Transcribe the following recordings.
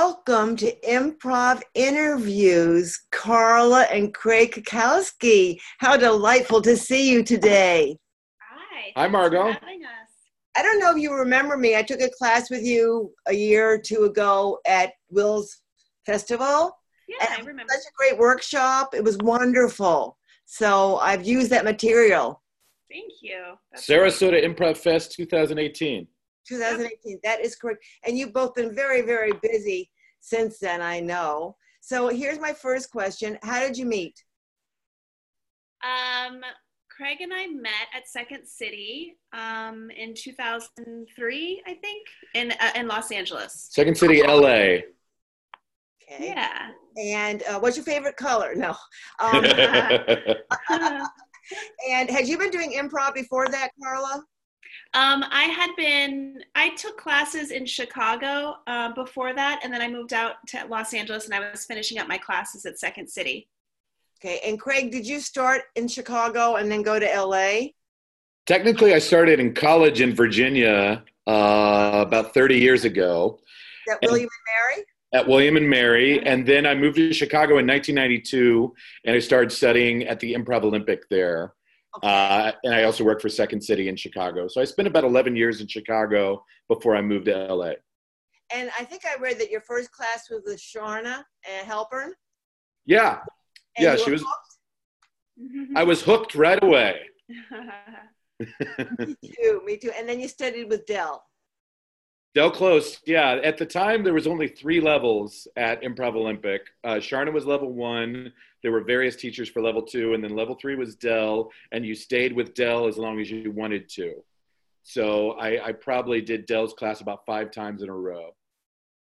Welcome to Improv Interviews, Carla and Craig Cackowski. How delightful to see you today. Hi. Hi, Margot. having us. I don't know if you remember me. I took a class with you a year or two ago at Will's Festival. Yeah, I remember. Such a great workshop. It was wonderful. So I've used that material. Thank you. That's great. Sarasota Improv Fest 2018. 2018. That is correct. And you've both been very, very busy since then, I know. So here's my first question How did you meet? Um, Craig and I met at Second City um, in 2003, I think, in uh, in Los Angeles. Second City, LA. Okay. Yeah. And uh, what's your favorite color? No. Um, and had you been doing improv before that, Carla? Um, I had been, I took classes in Chicago uh, before that, and then I moved out to Los Angeles and I was finishing up my classes at Second City. Okay. And Craig, did you start in Chicago and then go to LA? Technically, I started in college in Virginia uh, about 30 years ago At William and Mary? at William and Mary, and then I moved to Chicago in 1992, and I started studying at the Improv Olympic there. Okay. Uh, and I also worked for Second City in Chicago. So I spent about 11 years in Chicago before I moved to LA. and I think I read that your first class was with Charna and Halpern. Yeah, and Yeah, she was- I was hooked right away. Me too. Me too. And then you studied with Dell. Del Close, yeah. At the time, there was only three levels at Improv Olympic. Uh, Charna was level one. There were various teachers for level two, and then level three was Del, and you stayed with Del as long as you wanted to. So I, I probably did Del's class about five times in a row.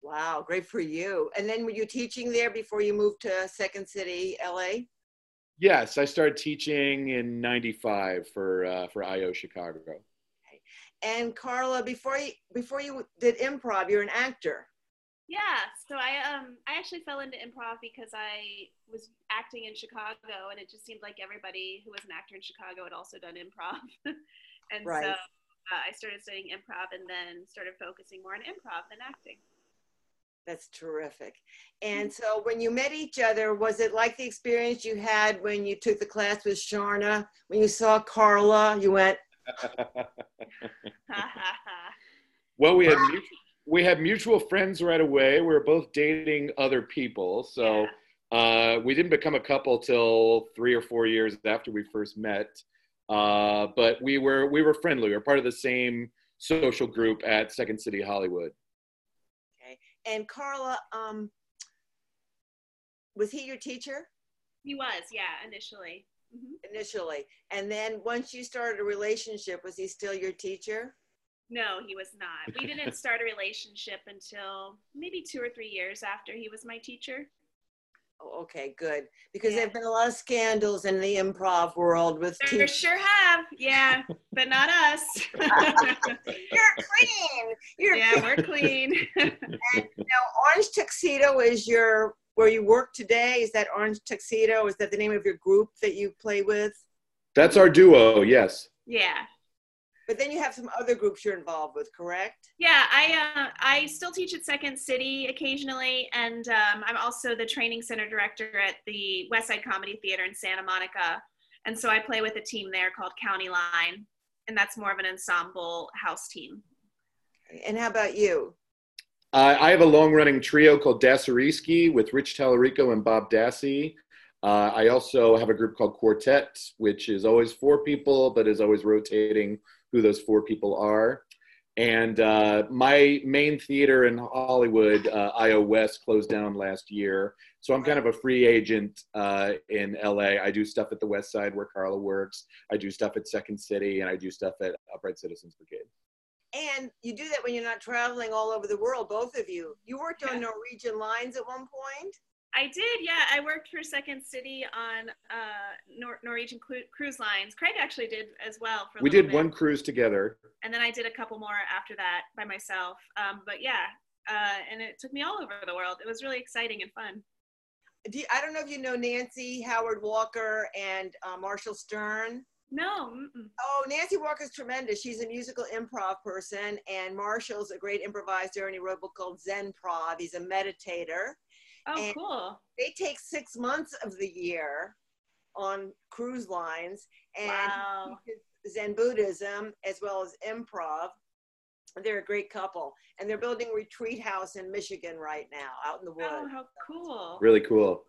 Wow, great for you. And then were you teaching there before you moved to Second City, LA? Yes, I started teaching in '95 for uh, for IO Chicago. And Carla, before you before you did improv, you're an actor. Yeah, so I um I actually fell into improv because I was acting in Chicago, and it just seemed like everybody who was an actor in Chicago had also done improv, and Right. so uh, I started studying improv, and then started focusing more on improv than acting. That's terrific. And so when you met each other, was it like the experience you had when you took the class with Charna? When you saw Carla, you went, well, we had mutual, we had mutual friends right away. We were both dating other people, so. Yeah. Uh, we didn't become a couple till three or four years after we first met, uh, but we were we were friendly. We were part of the same social group at Second City Hollywood. okay. And Carla, um, was he your teacher He was, yeah, initially. hmm initially? And then once you started a relationship, was he still your teacher? No, he was not. We didn't start a relationship until maybe two or three years after he was my teacher. Oh, okay, good. Because Yeah. there have been a lot of scandals in the improv world with There teachers. sure have, yeah, but not us. You're clean. You're yeah, we're clean. Now, Orange Tuxedo is your where you work today. Is that Orange Tuxedo? Is that the name of your group that you play with? That's our duo. Yes. yeah, But then you have some other groups you're involved with, correct? yeah. I uh, I still teach at Second City occasionally, and um, I'm also the training center director at the West Side Comedy Theater in Santa Monica, and so I play with a team there called County Line, and that's more of an ensemble house team. And how about you? Uh, I have a long-running trio called Dasariski with Rich Talarico and Bob Dassie. Uh, I also have a group called Quartet, which is always four people, but is always rotating who those four people are. And uh, my main theater in Hollywood, uh, IO West, closed down last year. So I'm kind of a free agent uh, in LA. I do stuff at the West Side where Carla works. I do stuff at Second City, and I do stuff at Upright Citizens Brigade. And you do that when you're not traveling all over the world, both of you. You worked on. Norwegian Lines at one point. I did, yeah. I worked for Second City on uh, Nor- Norwegian cru- cruise lines. Craig actually did as well. For We did bit. one cruise together. and then I did a couple more after that by myself. Um, but yeah, uh, and it took me all over the world. It was really exciting and fun. Do you, I don't know if you know Nancy Howard Walker and uh, Marshall Stern. No. Mm-mm. Oh, Nancy Walker's tremendous. She's a musical improv person, and Marshall's a great improviser, and he wrote a book called Zen Prov. He's a meditator. Oh, And- cool. They take six months of the year on cruise lines, and Wow. Zen Buddhism as well as improv. They're a great couple, and they're building a retreat house in Michigan right now, out in the oh, woods. Oh, how cool. Really cool.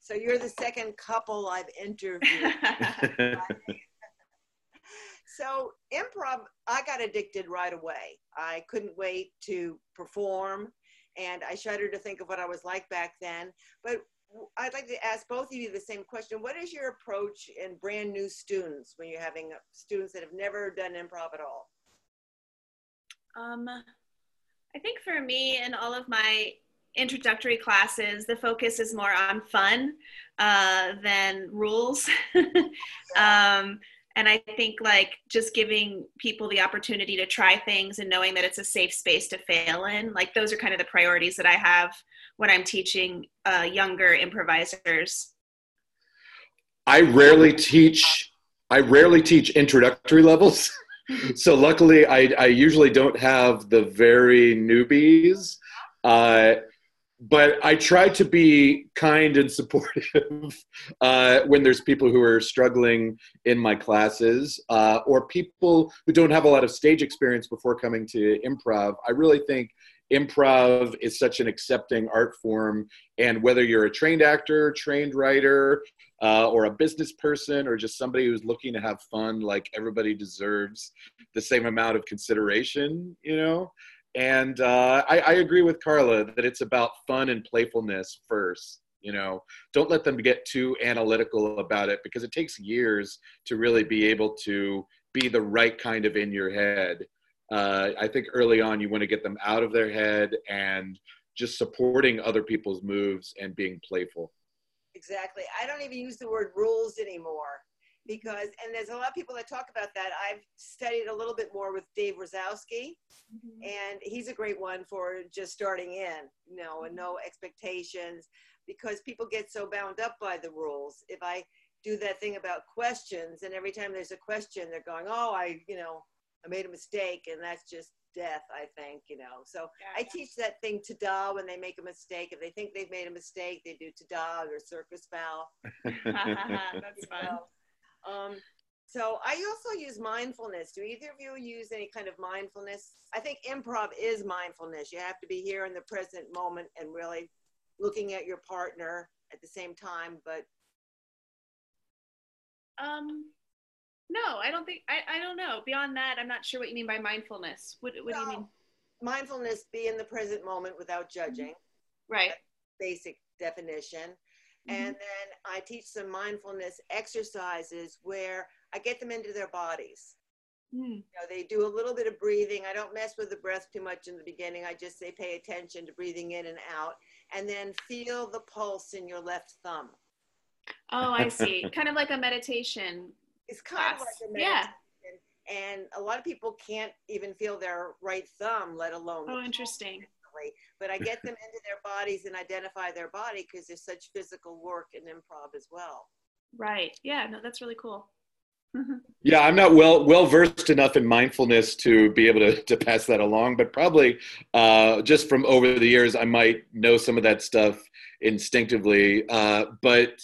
So you're the second couple I've interviewed. so improv, I got addicted right away. I couldn't wait to perform, and I shudder to think of what I was like back then. But I'd like to ask both of you the same question. What is your approach in brand new students when you're having students that have never done improv at all? Um, I think for me and all of my introductory classes, the focus is more on fun uh, than rules. um, and I think like just giving people the opportunity to try things and knowing that it's a safe space to fail in, like those are kind of the priorities that I have when I'm teaching uh, younger improvisers. I rarely teach. I rarely teach introductory levels. so luckily, I, I usually don't have the very newbies. Uh, but I try to be kind and supportive uh, when there's people who are struggling in my classes uh, or people who don't have a lot of stage experience before coming to improv. I really think improv is such an accepting art form, and whether you're a trained actor, trained writer, uh, or a business person, or just somebody who's looking to have fun, like everybody deserves the same amount of consideration, you know. And uh, I, I agree with Carla that it's about fun and playfulness first. You know, don't let them get too analytical about it because it takes years to really be able to be the right kind of in your head. Uh, I think early on you want to get them out of their head and just supporting other people's moves and being playful. Exactly. I don't even use the word rules anymore because, and there's a lot of people that talk about that. I've studied a little bit more with Dave Razowsky, mm-hmm. and he's a great one for just starting in, you know, and no mm-hmm. expectations because people get so bound up by the rules. If I do that thing about questions, and every time there's a question, they're going, oh, I, you know, I made a mistake, and that's just death, I think, you know. So I teach that thing to da when they make a mistake. If they think they've made a mistake, they do to da or circus foul. That's fun. So, um, so I also use mindfulness. Do either of you use any kind of mindfulness? I think improv is mindfulness. You have to be here in the present moment and really looking at your partner at the same time. But Um, no, I don't think I, I don't know. Beyond that, I'm not sure what you mean by mindfulness. What what do you mean? mindfulness, be in the present moment without judging. Right. Basic definition. And then I teach some mindfulness exercises where I get them into their bodies. Hmm. you know, they do a little bit of breathing. I don't mess with the breath too much in the beginning. I just say pay attention to breathing in and out, and then feel the pulse in your left thumb. Oh, I see. kind of like a meditation It's kind class. of like a yeah. meditation, and a lot of people can't even feel their right thumb, let alone. the Oh, pulse interesting. instantly. But I get them into their bodies and identify their body because there's such physical work in improv as well. Right. Yeah. No, that's really cool. Yeah, I'm not well well versed enough in mindfulness to be able to, to pass that along, but probably uh, just from over the years, I might know some of that stuff instinctively. Uh, but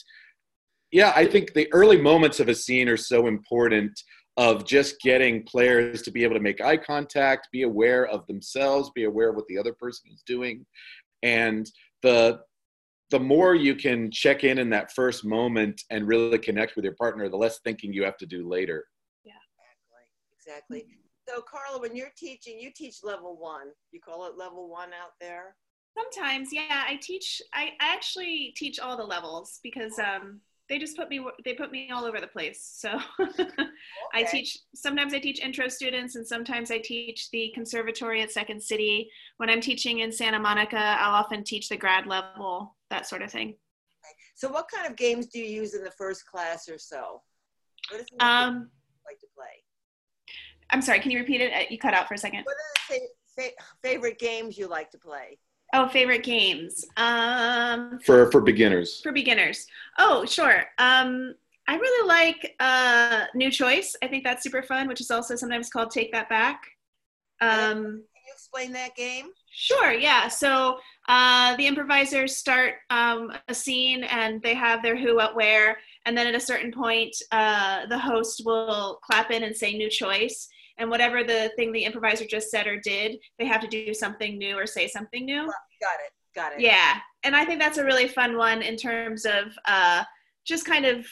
yeah, I think the early moments of a scene are so important of just getting players to be able to make eye contact, be aware of themselves, be aware of what the other person is doing, and the the more you can check in in that first moment and really connect with your partner, the less thinking you have to do later. Yeah, Exactly. Exactly. So, Carla, when you're teaching, you teach level one. You call it level one out there. Sometimes, yeah, I teach. I, I actually teach all the levels because um, they just put me. They put me all over the place. So I teach. Sometimes I teach intro students, and sometimes I teach the conservatory at Second City. When I'm teaching in Santa Monica, I'll often teach the grad level, that sort of thing. So, what kind of games do you use in the first class or so? What is the Um, like to play? I'm sorry. Can you repeat it? Uh, You cut out for a second. What are the fa- fa- favorite games you like to play? Oh, favorite games. Um, For for beginners. for beginners. Oh, sure. Um, I really like uh, New Choice. I think that's super fun, which is also sometimes called Take That Back. Um, Can you explain that game? Sure, yeah. So uh, the improvisers start um, a scene and they have their who, what, where, and then at a certain point, uh, the host will clap in and say new choice. And whatever the thing the improviser just said or did, they have to do something new or say something new. Got it. Got it. Yeah. And I think that's a really fun one in terms of uh, just kind of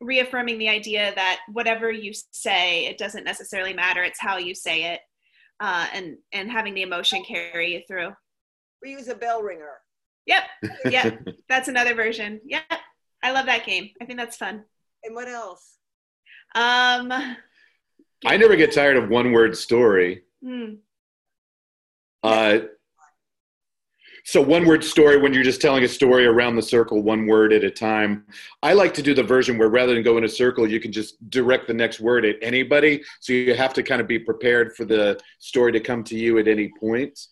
reaffirming the idea that whatever you say, it doesn't necessarily matter. It's how you say it uh, and and having the emotion carry you through. We use a bell ringer. Yep, yep. that's another version. Yep, I love that game. I think that's fun. And what else? Um, I never get tired of one word story. hmm. Uh, so one word story when you're just telling a story around the circle one word at a time i like to do the version where rather than go in a circle you can just direct the next word at anybody so you have to kind of be prepared for the story to come to you at any point. point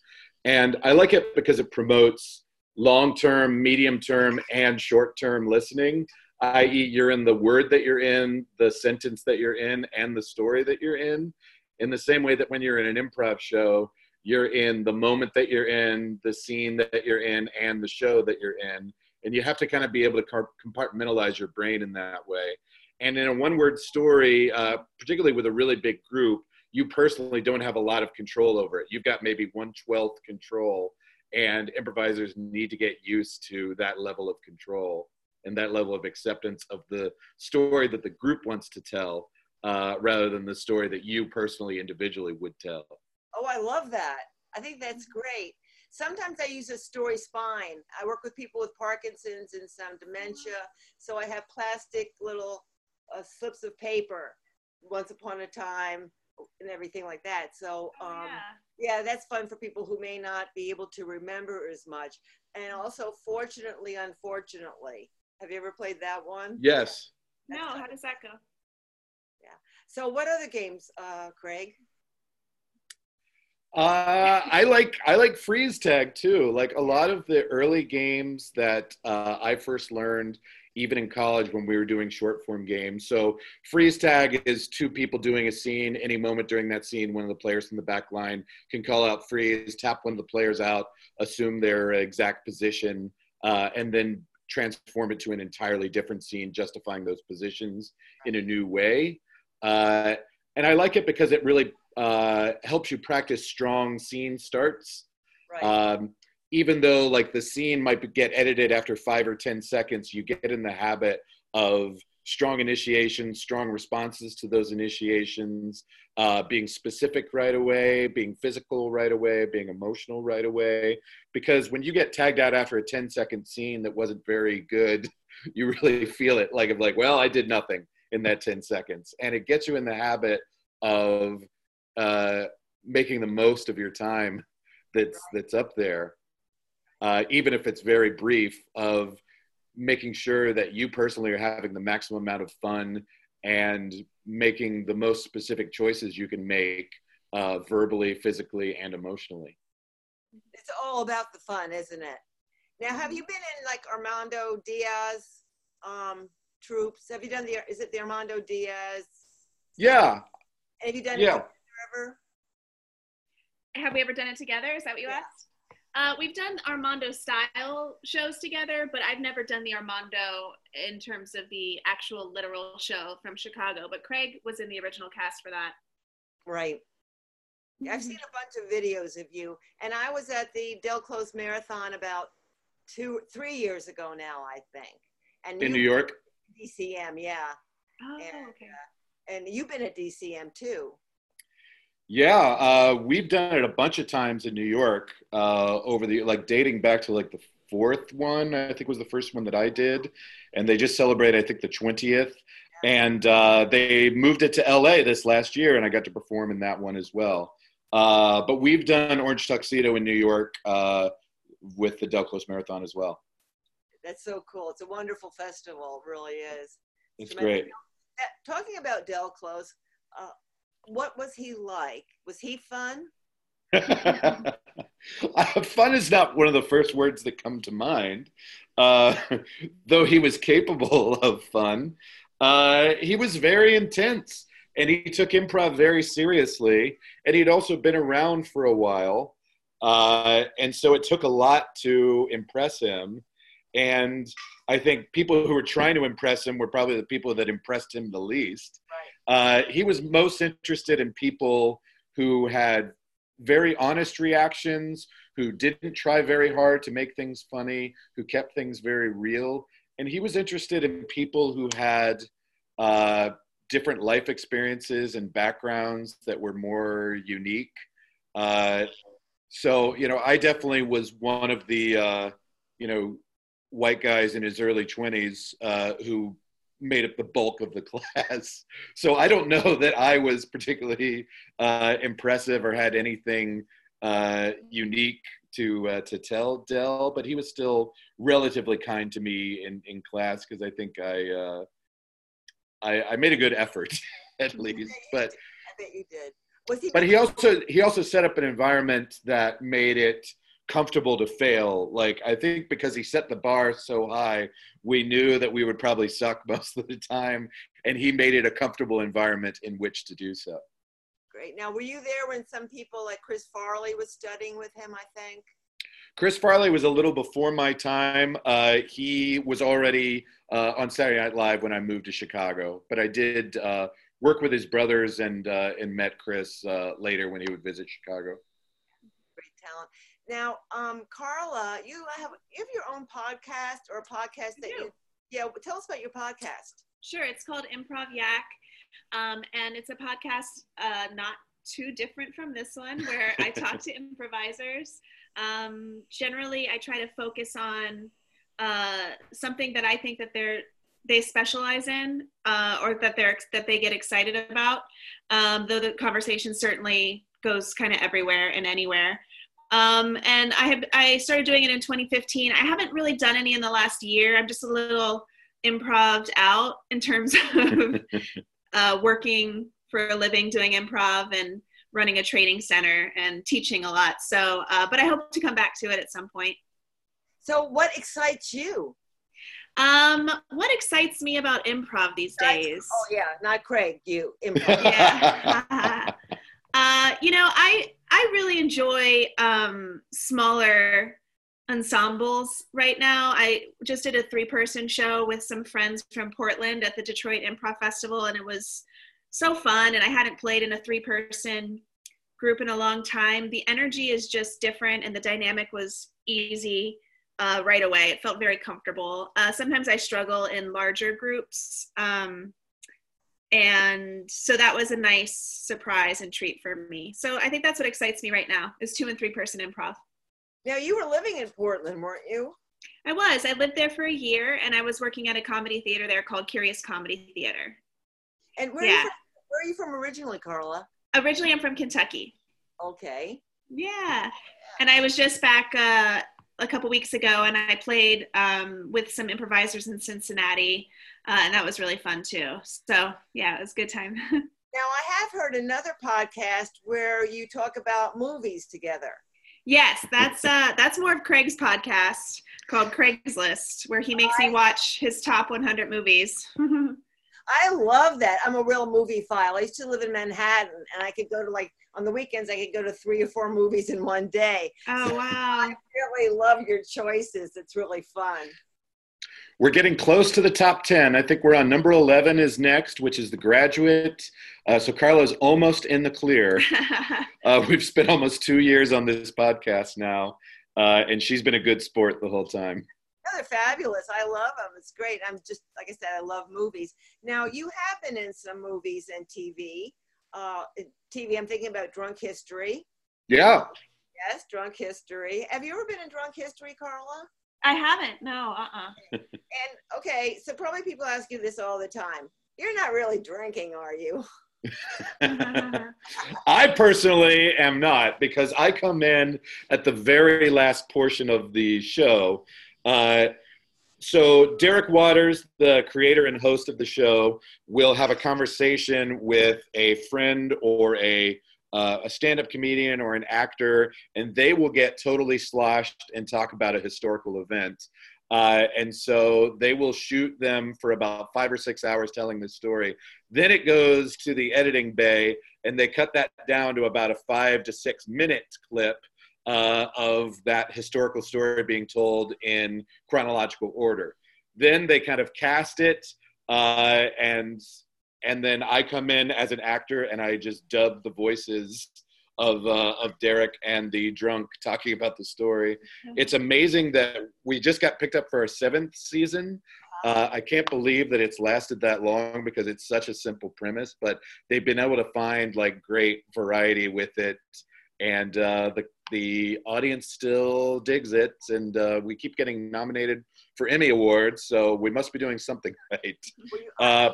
and i like it because it promotes long term medium term and short term listening i.e you're in the word that you're in the sentence that you're in and the story that you're in in the same way that when you're in an improv show you're in the moment that you're in, the scene that you're in, and the show that you're in. And you have to kind of be able to compartmentalize your brain in that way. And in a one word story, uh, particularly with a really big group, you personally don't have a lot of control over it. You've got maybe one twelfth control, and improvisers need to get used to that level of control and that level of acceptance of the story that the group wants to tell uh, rather than the story that you personally, individually would tell. Oh, I love that. I think that's great. Sometimes I use a story spine. I work with people with Parkinson's and some dementia. So I have plastic little uh, slips of paper once upon a time and everything like that. So, Oh, um, yeah. yeah, that's fun for people who may not be able to remember as much. And also, fortunately, unfortunately. Have you ever played that one? Yes. No, how does that go? Yeah. So, what other games, uh, Craig? Uh, I like I like freeze tag too. Like a lot of the early games that uh, I first learned, even in college when we were doing short form games. So freeze tag is two people doing a scene. Any moment during that scene, one of the players from the back line can call out freeze, tap one of the players out, assume their exact position, uh, and then transform it to an entirely different scene, justifying those positions in a new way. Uh, and I like it because it really uh, helps you practice strong scene starts. Right. Um, even though like the scene might get edited after five or ten seconds, you get in the habit of strong initiations, strong responses to those initiations, uh, being specific right away, being physical right away, being emotional right away. Because when you get tagged out after a 10 second scene that wasn't very good, you really feel it like of like, well, I did nothing in that 10 seconds. And it gets you in the habit of uh, making the most of your time that's that's up there, uh, even if it's very brief. Of making sure that you personally are having the maximum amount of fun and making the most specific choices you can make uh, verbally, physically, and emotionally. It's all about the fun, isn't it? Now, have you been in like Armando Diaz um, troupes? Have you done the? Is it the Armando Diaz? Yeah, And have you done Yeah. it ever? Have we ever done it together? Is that what you Yeah. asked? Uh, we've done Armando style shows together, but I've never done the Armando in terms of the actual literal show from Chicago. But Craig was in the original cast for that. Right. I've seen a bunch of videos of you, and I was at the Del Close Marathon about two, three years ago now, I think. And in New York. DCM, yeah, Oh, Yeah. okay. and you've been at DCM too. Yeah, uh, we've done it a bunch of times in New York uh, over the like dating back to like the fourth one. I think was the first one that I did, and they just celebrated I think the twentieth, and uh, they moved it to LA this last year, and I got to perform in that one as well. Uh, but we've done Orange Tuxedo in New York uh, with the Del Close Marathon as well. That's so cool. It's a wonderful festival, it really is. It's Tremendous. great. Talking about Del Close, uh, what was he like? Was he fun? Fun is not one of the first words that come to mind, uh, though he was capable of fun. Uh, he was very intense and he took improv very seriously. And he'd also been around for a while. Uh, and so it took a lot to impress him. And I think people who were trying to impress him were probably the people that impressed him the least. Uh, he was most interested in people who had very honest reactions, who didn't try very hard to make things funny, who kept things very real. And he was interested in people who had uh, different life experiences and backgrounds that were more unique. Uh, so, you know, I definitely was one of the, uh, you know, white guys in his early 20s uh, who made up the bulk of the class. So I don't know that I was particularly uh, impressive or had anything uh, unique to uh, to tell Del, but he was still relatively kind to me in, in class because I think I, uh, I, I made a good effort at least. But I bet you did. Was He but he also he also set up an environment that made it comfortable to fail. Like I think because he set the bar so high, we knew that we would probably suck most of the time, and he made it a comfortable environment in which to do so. Great. Now, were you there when some people like Chris Farley was studying with him? I think. Chris Farley was a little before my time. Uh, he was already uh, on Saturday Night Live when I moved to Chicago, but I did uh, work with his brothers and uh, and met Chris uh, later when he would visit Chicago. Great talent. Now, um, Carla, you have you have your own podcast or a podcast that you yeah. Tell us about your podcast. Sure, it's called Improv Yak, um, and it's a podcast uh, not too different from this one, where I talk to improvisers. Um, generally, I try to focus on uh, something that I think that they're they specialize in uh, or that they're that they get excited about. Um, though the conversation certainly goes kind of everywhere and anywhere. Um, and I have I started doing it in 2015. I haven't really done any in the last year. I'm just a little improv out in terms of uh, working for a living, doing improv and running a training center and teaching a lot. So, uh, but I hope to come back to it at some point. So, what excites you? Um, what excites me about improv these days? Oh yeah, not Craig. You improv. yeah. uh, you know, I I really enjoy um, smaller ensembles right now. I just did a three person show with some friends from Portland at the Detroit Improv Festival, and it was so fun. And I hadn't played in a three person group in a long time. The energy is just different, and the dynamic was easy uh, right away. It felt very comfortable. Uh, sometimes I struggle in larger groups. Um, and so that was a nice surprise and treat for me. So I think that's what excites me right now is two and three person improv. Now you were living in Portland, weren't you? I was. I lived there for a year and I was working at a comedy theater there called Curious Comedy Theater. And where, yeah. are, you from, where are you from originally, Carla? Originally, I'm from Kentucky. Okay. Yeah. And I was just back uh, a couple weeks ago and I played um, with some improvisers in Cincinnati uh, and that was really fun too. So yeah, it was a good time. now I have heard another podcast where you talk about movies together. Yes, that's uh, that's more of Craig's podcast called Craig's List, where he makes me watch his top 100 movies. I love that. I'm a real movie file. I used to live in Manhattan, and I could go to like on the weekends. I could go to three or four movies in one day. Oh so wow! I really love your choices. It's really fun. We're getting close to the top 10. I think we're on number 11 is next, which is The Graduate. Uh, so Carla's almost in the clear. uh, we've spent almost two years on this podcast now, uh, and she's been a good sport the whole time. Yeah, they're fabulous. I love them. It's great. I'm just, like I said, I love movies. Now, you have been in some movies and TV. Uh, TV, I'm thinking about Drunk History. Yeah. Yes, Drunk History. Have you ever been in Drunk History, Carla? I haven't. No. Uh. Uh-uh. and okay, so probably people ask you this all the time. You're not really drinking, are you? I personally am not because I come in at the very last portion of the show. Uh, so Derek Waters, the creator and host of the show, will have a conversation with a friend or a uh, a stand-up comedian or an actor, and they will get totally sloshed and talk about a historical event. Uh, and so they will shoot them for about five or six hours telling the story. Then it goes to the editing bay, and they cut that down to about a five to six minute clip uh, of that historical story being told in chronological order. Then they kind of cast it, uh, and and then I come in as an actor and I just dub the voices of uh, of Derek and the drunk talking about the story. It's amazing that we just got picked up for a seventh season. Uh, I can't believe that it's lasted that long because it's such a simple premise, but they've been able to find like great variety with it, and uh, the the audience still digs it, and uh, we keep getting nominated for Emmy awards, so we must be doing something right. Uh,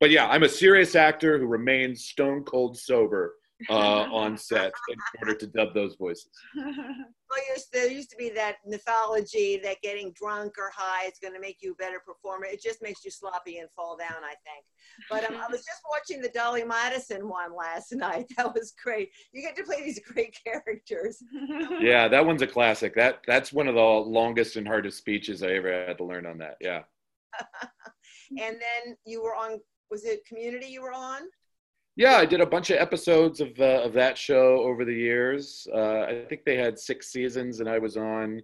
but yeah, I'm a serious actor who remains stone cold sober uh, on set in order to dub those voices. Well, there used to be that mythology that getting drunk or high is going to make you a better performer. It just makes you sloppy and fall down, I think. But um, I was just watching the Dolly Madison one last night. That was great. You get to play these great characters. Yeah, that one's a classic. That that's one of the longest and hardest speeches I ever had to learn on that. Yeah. and then you were on. Was it Community you were on? Yeah, I did a bunch of episodes of uh, of that show over the years. Uh, I think they had six seasons, and I was on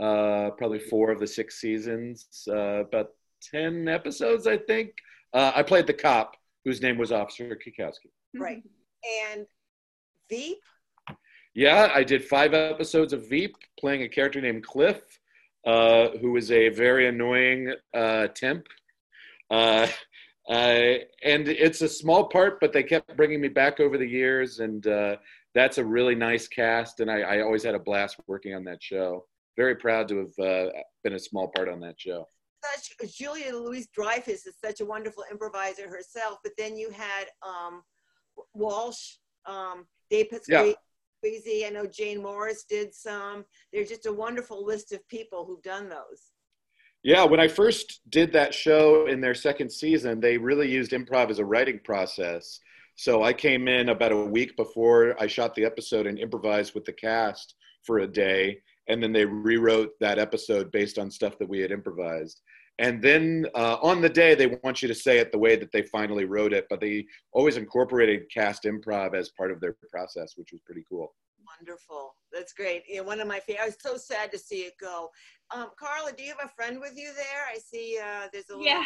uh, probably four of the six seasons. Uh, about ten episodes, I think. Uh, I played the cop, whose name was Officer Cackowski. Right, and Veep. Yeah, I did five episodes of Veep, playing a character named Cliff, uh, who was a very annoying temp. Uh, and it's a small part, but they kept bringing me back over the years, and uh, that's a really nice cast. And I, I, always had a blast working on that show. Very proud to have uh, been a small part on that show. Such Julia Louise Dreyfus is such a wonderful improviser herself, but then you had um, Walsh, um, Dave. Yeah. I know Jane Morris did some. There's just a wonderful list of people who've done those. Yeah, when I first did that show in their second season, they really used improv as a writing process. So I came in about a week before I shot the episode and improvised with the cast for a day. And then they rewrote that episode based on stuff that we had improvised. And then uh, on the day, they want you to say it the way that they finally wrote it, but they always incorporated cast improv as part of their process, which was pretty cool. Wonderful. That's great. You know, one of my favorite. I was so sad to see it go. Um, Carla, do you have a friend with you there? I see uh, there's a little... Yeah.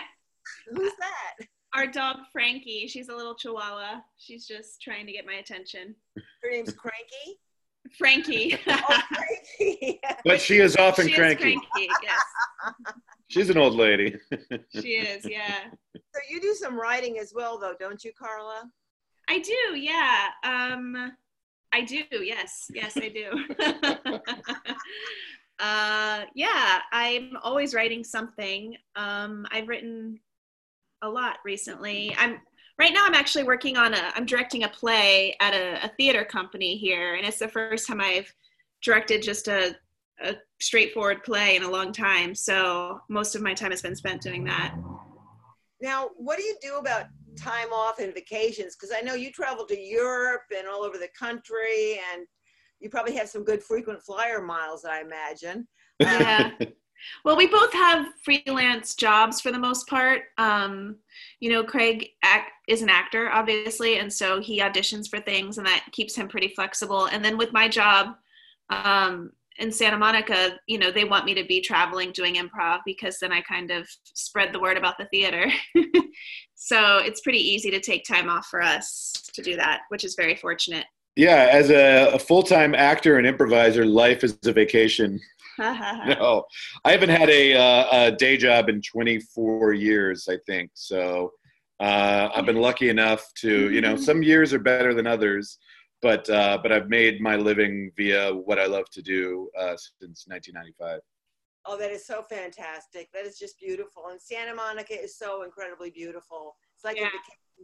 Who's that? Our dog Frankie. She's a little chihuahua. She's just trying to get my attention. Her name's Cranky? Frankie. oh, Frankie. but she is often she cranky. Is cranky. Yes. She's an old lady. she is, yeah. So you do some writing as well, though, don't you, Carla? I do, yeah. Um, I do. Yes, yes, I do. uh, yeah, I'm always writing something. Um, I've written a lot recently. I'm right now. I'm actually working on a. I'm directing a play at a, a theater company here, and it's the first time I've directed just a a straightforward play in a long time. So most of my time has been spent doing that. Now, what do you do about time off and vacations? Because I know you travel to Europe and all over the country, and you probably have some good frequent flyer miles, I imagine. Yeah. well, we both have freelance jobs for the most part. Um, you know, Craig act, is an actor, obviously, and so he auditions for things, and that keeps him pretty flexible. And then with my job, um, in Santa Monica, you know, they want me to be traveling doing improv because then I kind of spread the word about the theater. so it's pretty easy to take time off for us to do that, which is very fortunate. Yeah, as a, a full time actor and improviser, life is a vacation. no, I haven't had a, uh, a, day job in 24 years, I think. So uh, I've been lucky enough to, you know, some years are better than others but uh, but I've made my living via what I love to do uh, since 1995. Oh, that is so fantastic! That is just beautiful, and Santa Monica is so incredibly beautiful. It's like yeah.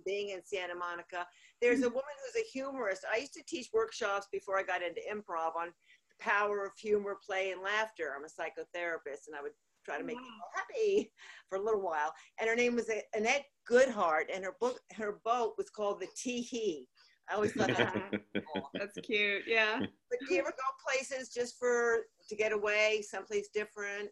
being in Santa Monica. There's a mm-hmm. woman who's a humorist. I used to teach workshops before I got into improv on the power of humor, play, and laughter. I'm a psychotherapist, and I would try to make wow. people happy for a little while. And her name was Annette Goodheart, and her book, her boat was called The Tee I always thought that. Yeah. That's cute. Yeah. But do you ever go places just for to get away, someplace different?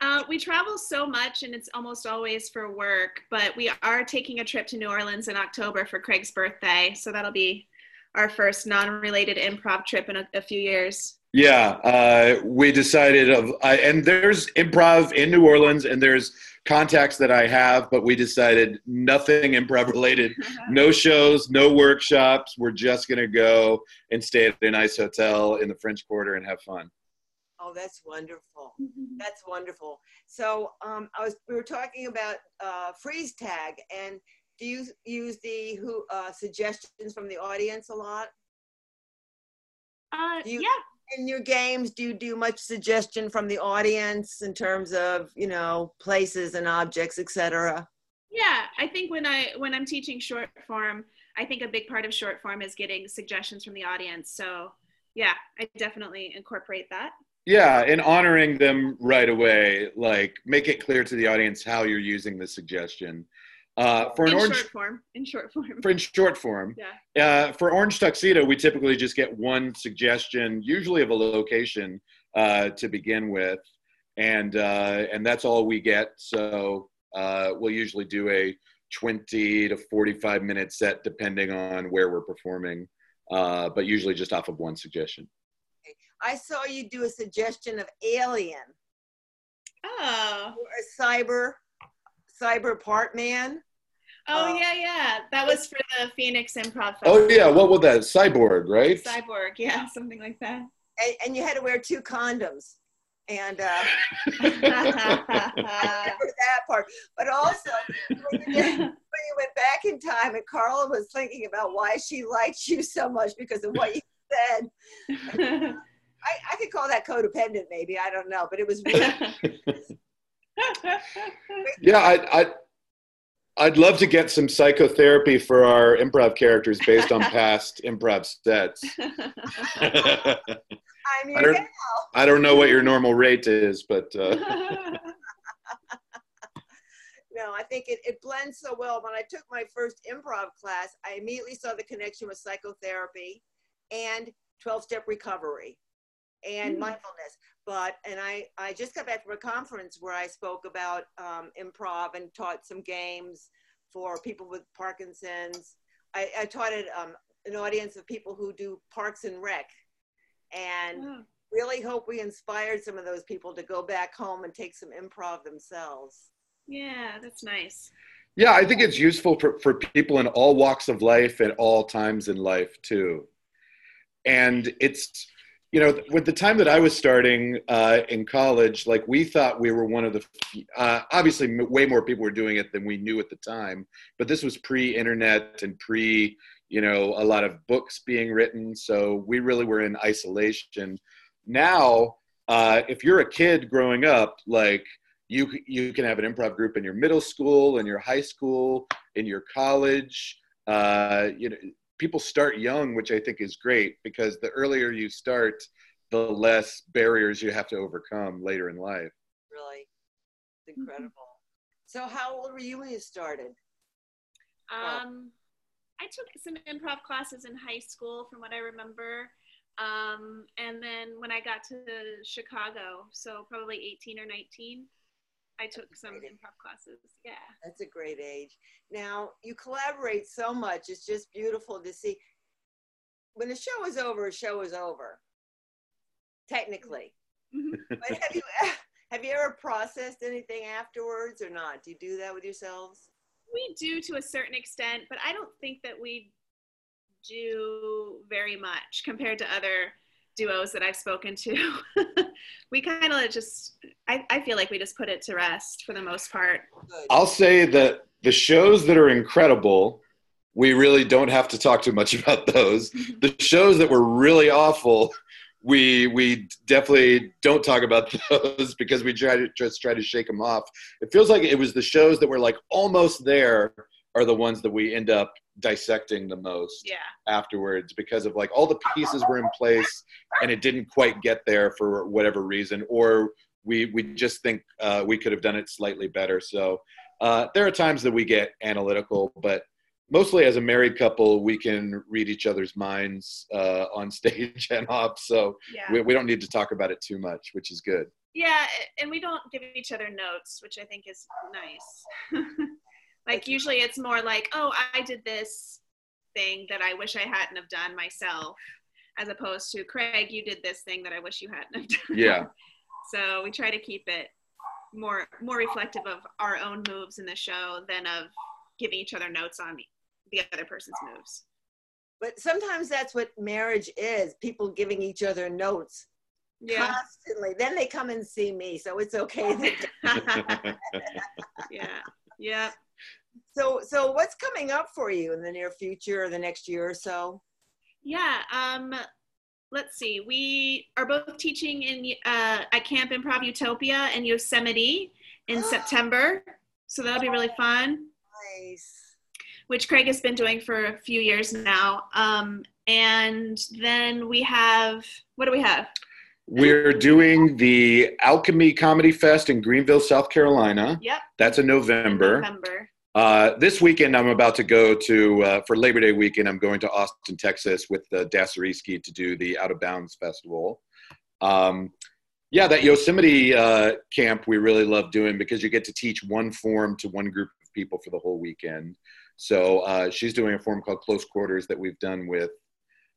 Uh, we travel so much and it's almost always for work, but we are taking a trip to New Orleans in October for Craig's birthday. So that'll be our first non related improv trip in a, a few years. Yeah, uh, we decided of, I and there's improv in New Orleans, and there's contacts that I have, but we decided nothing improv related, no shows, no workshops. We're just gonna go and stay at a nice hotel in the French Quarter and have fun. Oh, that's wonderful. That's wonderful. So um, I was we were talking about uh, freeze tag, and do you use the who uh, suggestions from the audience a lot Uh, you- yeah. In your games? Do you do much suggestion from the audience in terms of you know places and objects, etc.? Yeah, I think when I when I'm teaching short form, I think a big part of short form is getting suggestions from the audience. So yeah, I definitely incorporate that. Yeah, and honoring them right away, like make it clear to the audience how you're using the suggestion. Uh, for an in orange, short form. In short form. for in short form, yeah. Uh, for Orange Tuxedo, we typically just get one suggestion, usually of a location uh, to begin with, and uh, and that's all we get. So uh, we'll usually do a 20 to 45 minute set, depending on where we're performing, uh, but usually just off of one suggestion. I saw you do a suggestion of Alien Oh. or a cyber cyber part man. Oh Uh, yeah, yeah. That was for the Phoenix Improv Oh yeah, what was that? Cyborg, right? Cyborg, yeah, something like that. and, and you had to wear two condoms. And uh, I remember that part. But also, when you, did- when you went back in time and Carla was thinking about why she liked you so much because of what you said, I, I could call that codependent, maybe. I don't know. But it was really, Yeah, I, I, I'd love to get some psychotherapy for our improv characters based on past improv sets. I'm I don't, gal. I don't know what your normal rate is, but uh, No, I think it, it blends so well. When I took my first improv class, I immediately saw the connection with psychotherapy and 12 step recovery and Mm. mindfulness. But, and I, I just got back from a conference where I spoke about um, improv and taught some games for people with Parkinson's. I, I taught it um, an audience of people who do parks and rec. And really hope we inspired some of those people to go back home and take some improv themselves. yeah, that's nice. yeah, I think it's useful for, for people in all walks of life at all times in life too. And it's, you know, with the time that I was starting uh, in college, like we thought we were one of the, uh, obviously way more people were doing it than we knew at the time, but this was pre-internet and pre, you know, a lot of books being written. So we really were in isolation. Now, uh, if you're a kid growing up, like you you can have an improv group in your middle school, in your high school, in your college. Uh, you know, people start young, which I think is great because the earlier you start, the less barriers you have to overcome later in life. Really, it's incredible. So, how old were you when you started? Um, I took some improv classes in high school, from what I remember. Um, and then when I got to Chicago, so probably 18 or 19, I took some improv classes. Yeah. That's a great age. Now, you collaborate so much. It's just beautiful to see. When a show is over, a show is over. Technically. Mhm. But have you have you ever processed anything afterwards or not? Do you do that with yourselves? We do to a certain extent, but I don't think that we do very much compared to other duos that I've spoken to. we kind of just, I, I feel like we just put it to rest for the most part. I'll say that the shows that are incredible, we really don't have to talk too much about those. The shows that were really awful, we we definitely don't talk about those because we try to just try to shake them off. It feels like it was the shows that were like almost there are the ones that we end up dissecting the most Yeah. afterwards because of like all the pieces were in place and it didn't quite get there for whatever reason or we we just think uh, we could have done it slightly better so uh, there are times that we get analytical but mostly as a married couple, we can read each other's minds uh, on stage and off. So Yeah. we, we don't need to talk about it too much, which is good. Yeah, and we don't give each other notes, which I think is nice. like usually it's more like, oh, I did this thing that I wish I hadn't have done myself, as opposed to Craig, you did this thing that I wish you hadn't have done. Yeah. so we try to keep it more more reflective of our own moves in the show than of giving each other notes on the other person's moves. But sometimes that's what marriage is people giving each other notes Yeah. constantly. Then they come and see me, so it's okay. yeah. Yeah. So, so what's coming up for you in the near future or the next year or so? Yeah. Um, let's see. We are both teaching in uh, at Camp Improv Utopia in Yosemite in September, so that'll be really fun. Nice. Which Craig has been doing for a few years now. Um, and then we have what do we have? We're doing the Alchemy Comedy Fest in Greenville, South Carolina. Yep. That's in November. November. Uh, this weekend, I'm about to go to, uh, for Labor Day weekend, I'm going to Austin, Texas with the Dasariski to do the Out of Bounds Festival. Um, yeah, that Yosemite uh, camp we really love doing because you get to teach one form to one group of people for the whole weekend. So uh, she's doing a form called Close Quarters that we've done with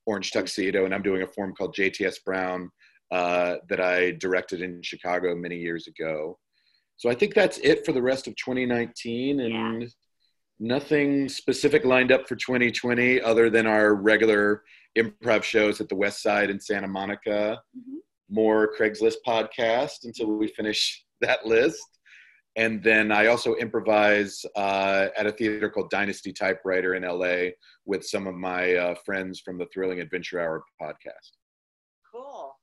Orange Tuxedo, and I'm doing a form called JTS Brown uh, that I directed in Chicago many years ago. So I think that's it for the rest of 2019, and nothing specific lined up for 2020 other than our regular improv shows at the West Side in Santa Monica. Mhm. More Craigslist podcast until we finish that list. And then I also improvise uh, at a theater called Dynasty Typewriter in LA with some of my uh, friends from the Thrilling Adventure Hour podcast. Cool.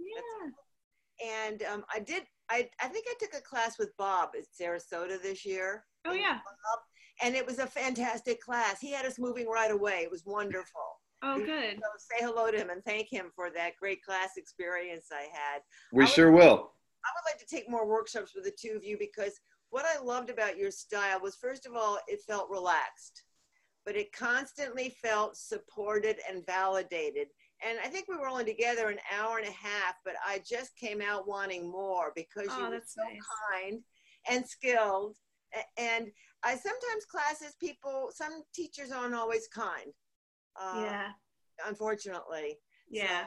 Yeah. And um, I did. I, I think I took a class with Bob at Sarasota this year. Oh yeah. and it was a fantastic class. He had us moving right away. It was wonderful. Oh good. So say hello to him and thank him for that great class experience I had. We I sure will. I would like to take more workshops with the two of you because what I loved about your style was first of all, it felt relaxed, but it constantly felt supported and validated. And I think we were only together an hour and a half, but I just came out wanting more because you Oh, were so nice. kind and skilled. And I sometimes classes people, some teachers aren't always kind. Uh, yeah. Unfortunately. Yeah.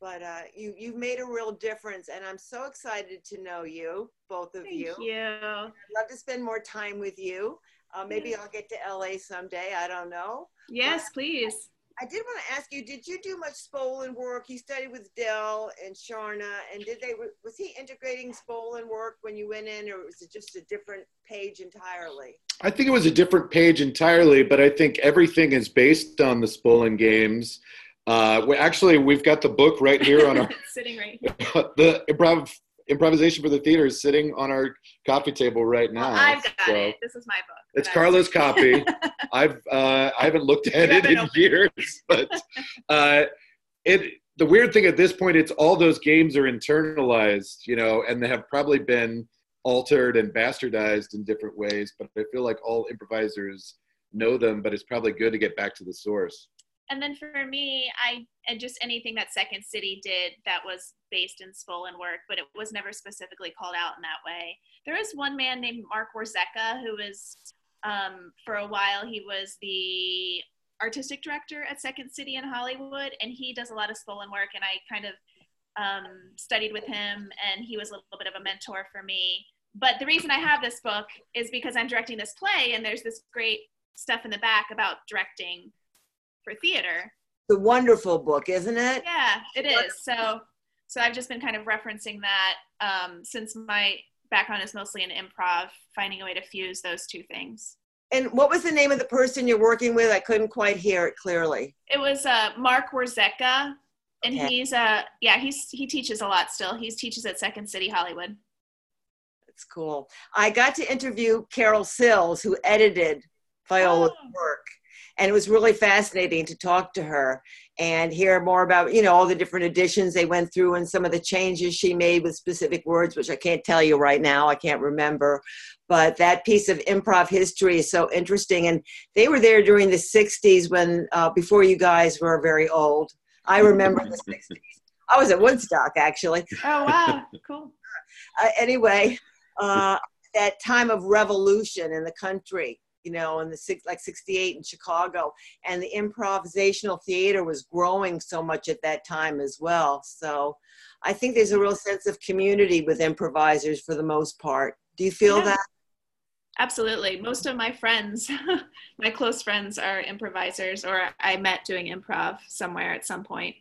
But uh, you you've made a real difference, and I'm so excited to know you, both of Thank you. you. I'd love to spend more time with you. Uh, maybe I'll get to LA someday. I don't know. Yes, please. I did want to ask you: Did you do much Spolin work? You studied with Del and Charna, and did they was he integrating Spolin work when you went in, or was it just a different page entirely? I think it was a different page entirely, but I think everything is based on the Spolin games. Uh, we, actually, we've got the book right here on our Sitting right. the improv improvisation for the theater is sitting on our coffee table right now. Well, I've got So it. This is my book. It's Carlos' copy. I've uh, I haven't looked at You it in years, but uh, it. The weird thing at this point, it's all those games are internalized, you know, and they have probably been altered and bastardized in different ways. But I feel like all improvisers know them, but it's probably good to get back to the source. And then for me, I and just anything that Second City did that was based in Spolin work, but it was never specifically called out in that way. There is one man named Mark Warzecha who was, um, for a while, he was the artistic director at Second City in Hollywood, and he does a lot of Spolin work. And I kind of um, studied with him, and he was a little bit of a mentor for me. But the reason I have this book is because I'm directing this play, and there's this great stuff in the back about directing for theater. The wonderful book, isn't it? Yeah, it is. So, so I've just been kind of referencing that um, since my background is mostly in improv, finding a way to fuse those two things. And what was the name of the person you're working with? I couldn't quite hear it clearly. It was uh, Mark Warzecha, and Okay. he's uh yeah he's he teaches a lot still. He teaches at Second City Hollywood. That's cool. I got to interview Carol Sills, who edited Viola's Oh. work. And it was really fascinating to talk to her and hear more about you know all the different editions they went through and some of the changes she made with specific words which i can't tell you right now. I can't remember. But that piece of improv history is so interesting. And they were there during the 60s when uh, before you guys were very old. I remember the 60s i was at woodstock actually. Oh wow. Cool. Uh, anyway uh, that time of revolution in the country you know, in the six, like 68 in Chicago. And the improvisational theater was growing so much at that time as well. So I think there's a real sense of community with improvisers for the most part. Do you feel yeah. that? Absolutely. Most of my friends, my close friends, are improvisers, or I met doing improv somewhere at some point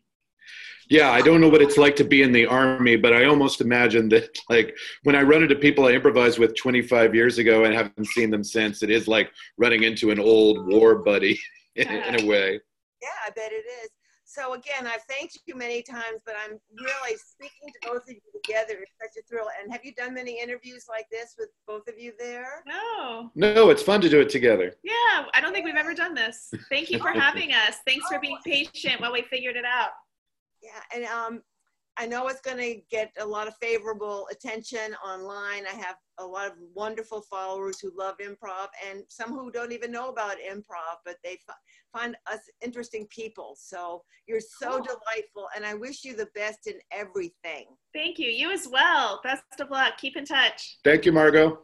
yeah i don't know what it's like to be in the army but i almost imagine that like when i run into people i improvised with 25 years ago and haven't seen them since it is like running into an old war buddy in, in a way. Yeah i bet it is. So again i've thanked you many times but i'm really speaking to both of you together it's such a thrill. And have you done many interviews like this with both of you there? No. No it's fun to do it together. Yeah i don't think we've ever done this. Thank you for having us. Thanks for being patient while we figured it out yeah, and um, I know it's going to get a lot of favorable attention online. I have a lot of wonderful followers who love improv and some who don't even know about improv, but they find us interesting people. So you're so cool. delightful, and I wish you the best in everything. Thank you. You as well. Best of luck. Keep in touch. Thank you, Margot.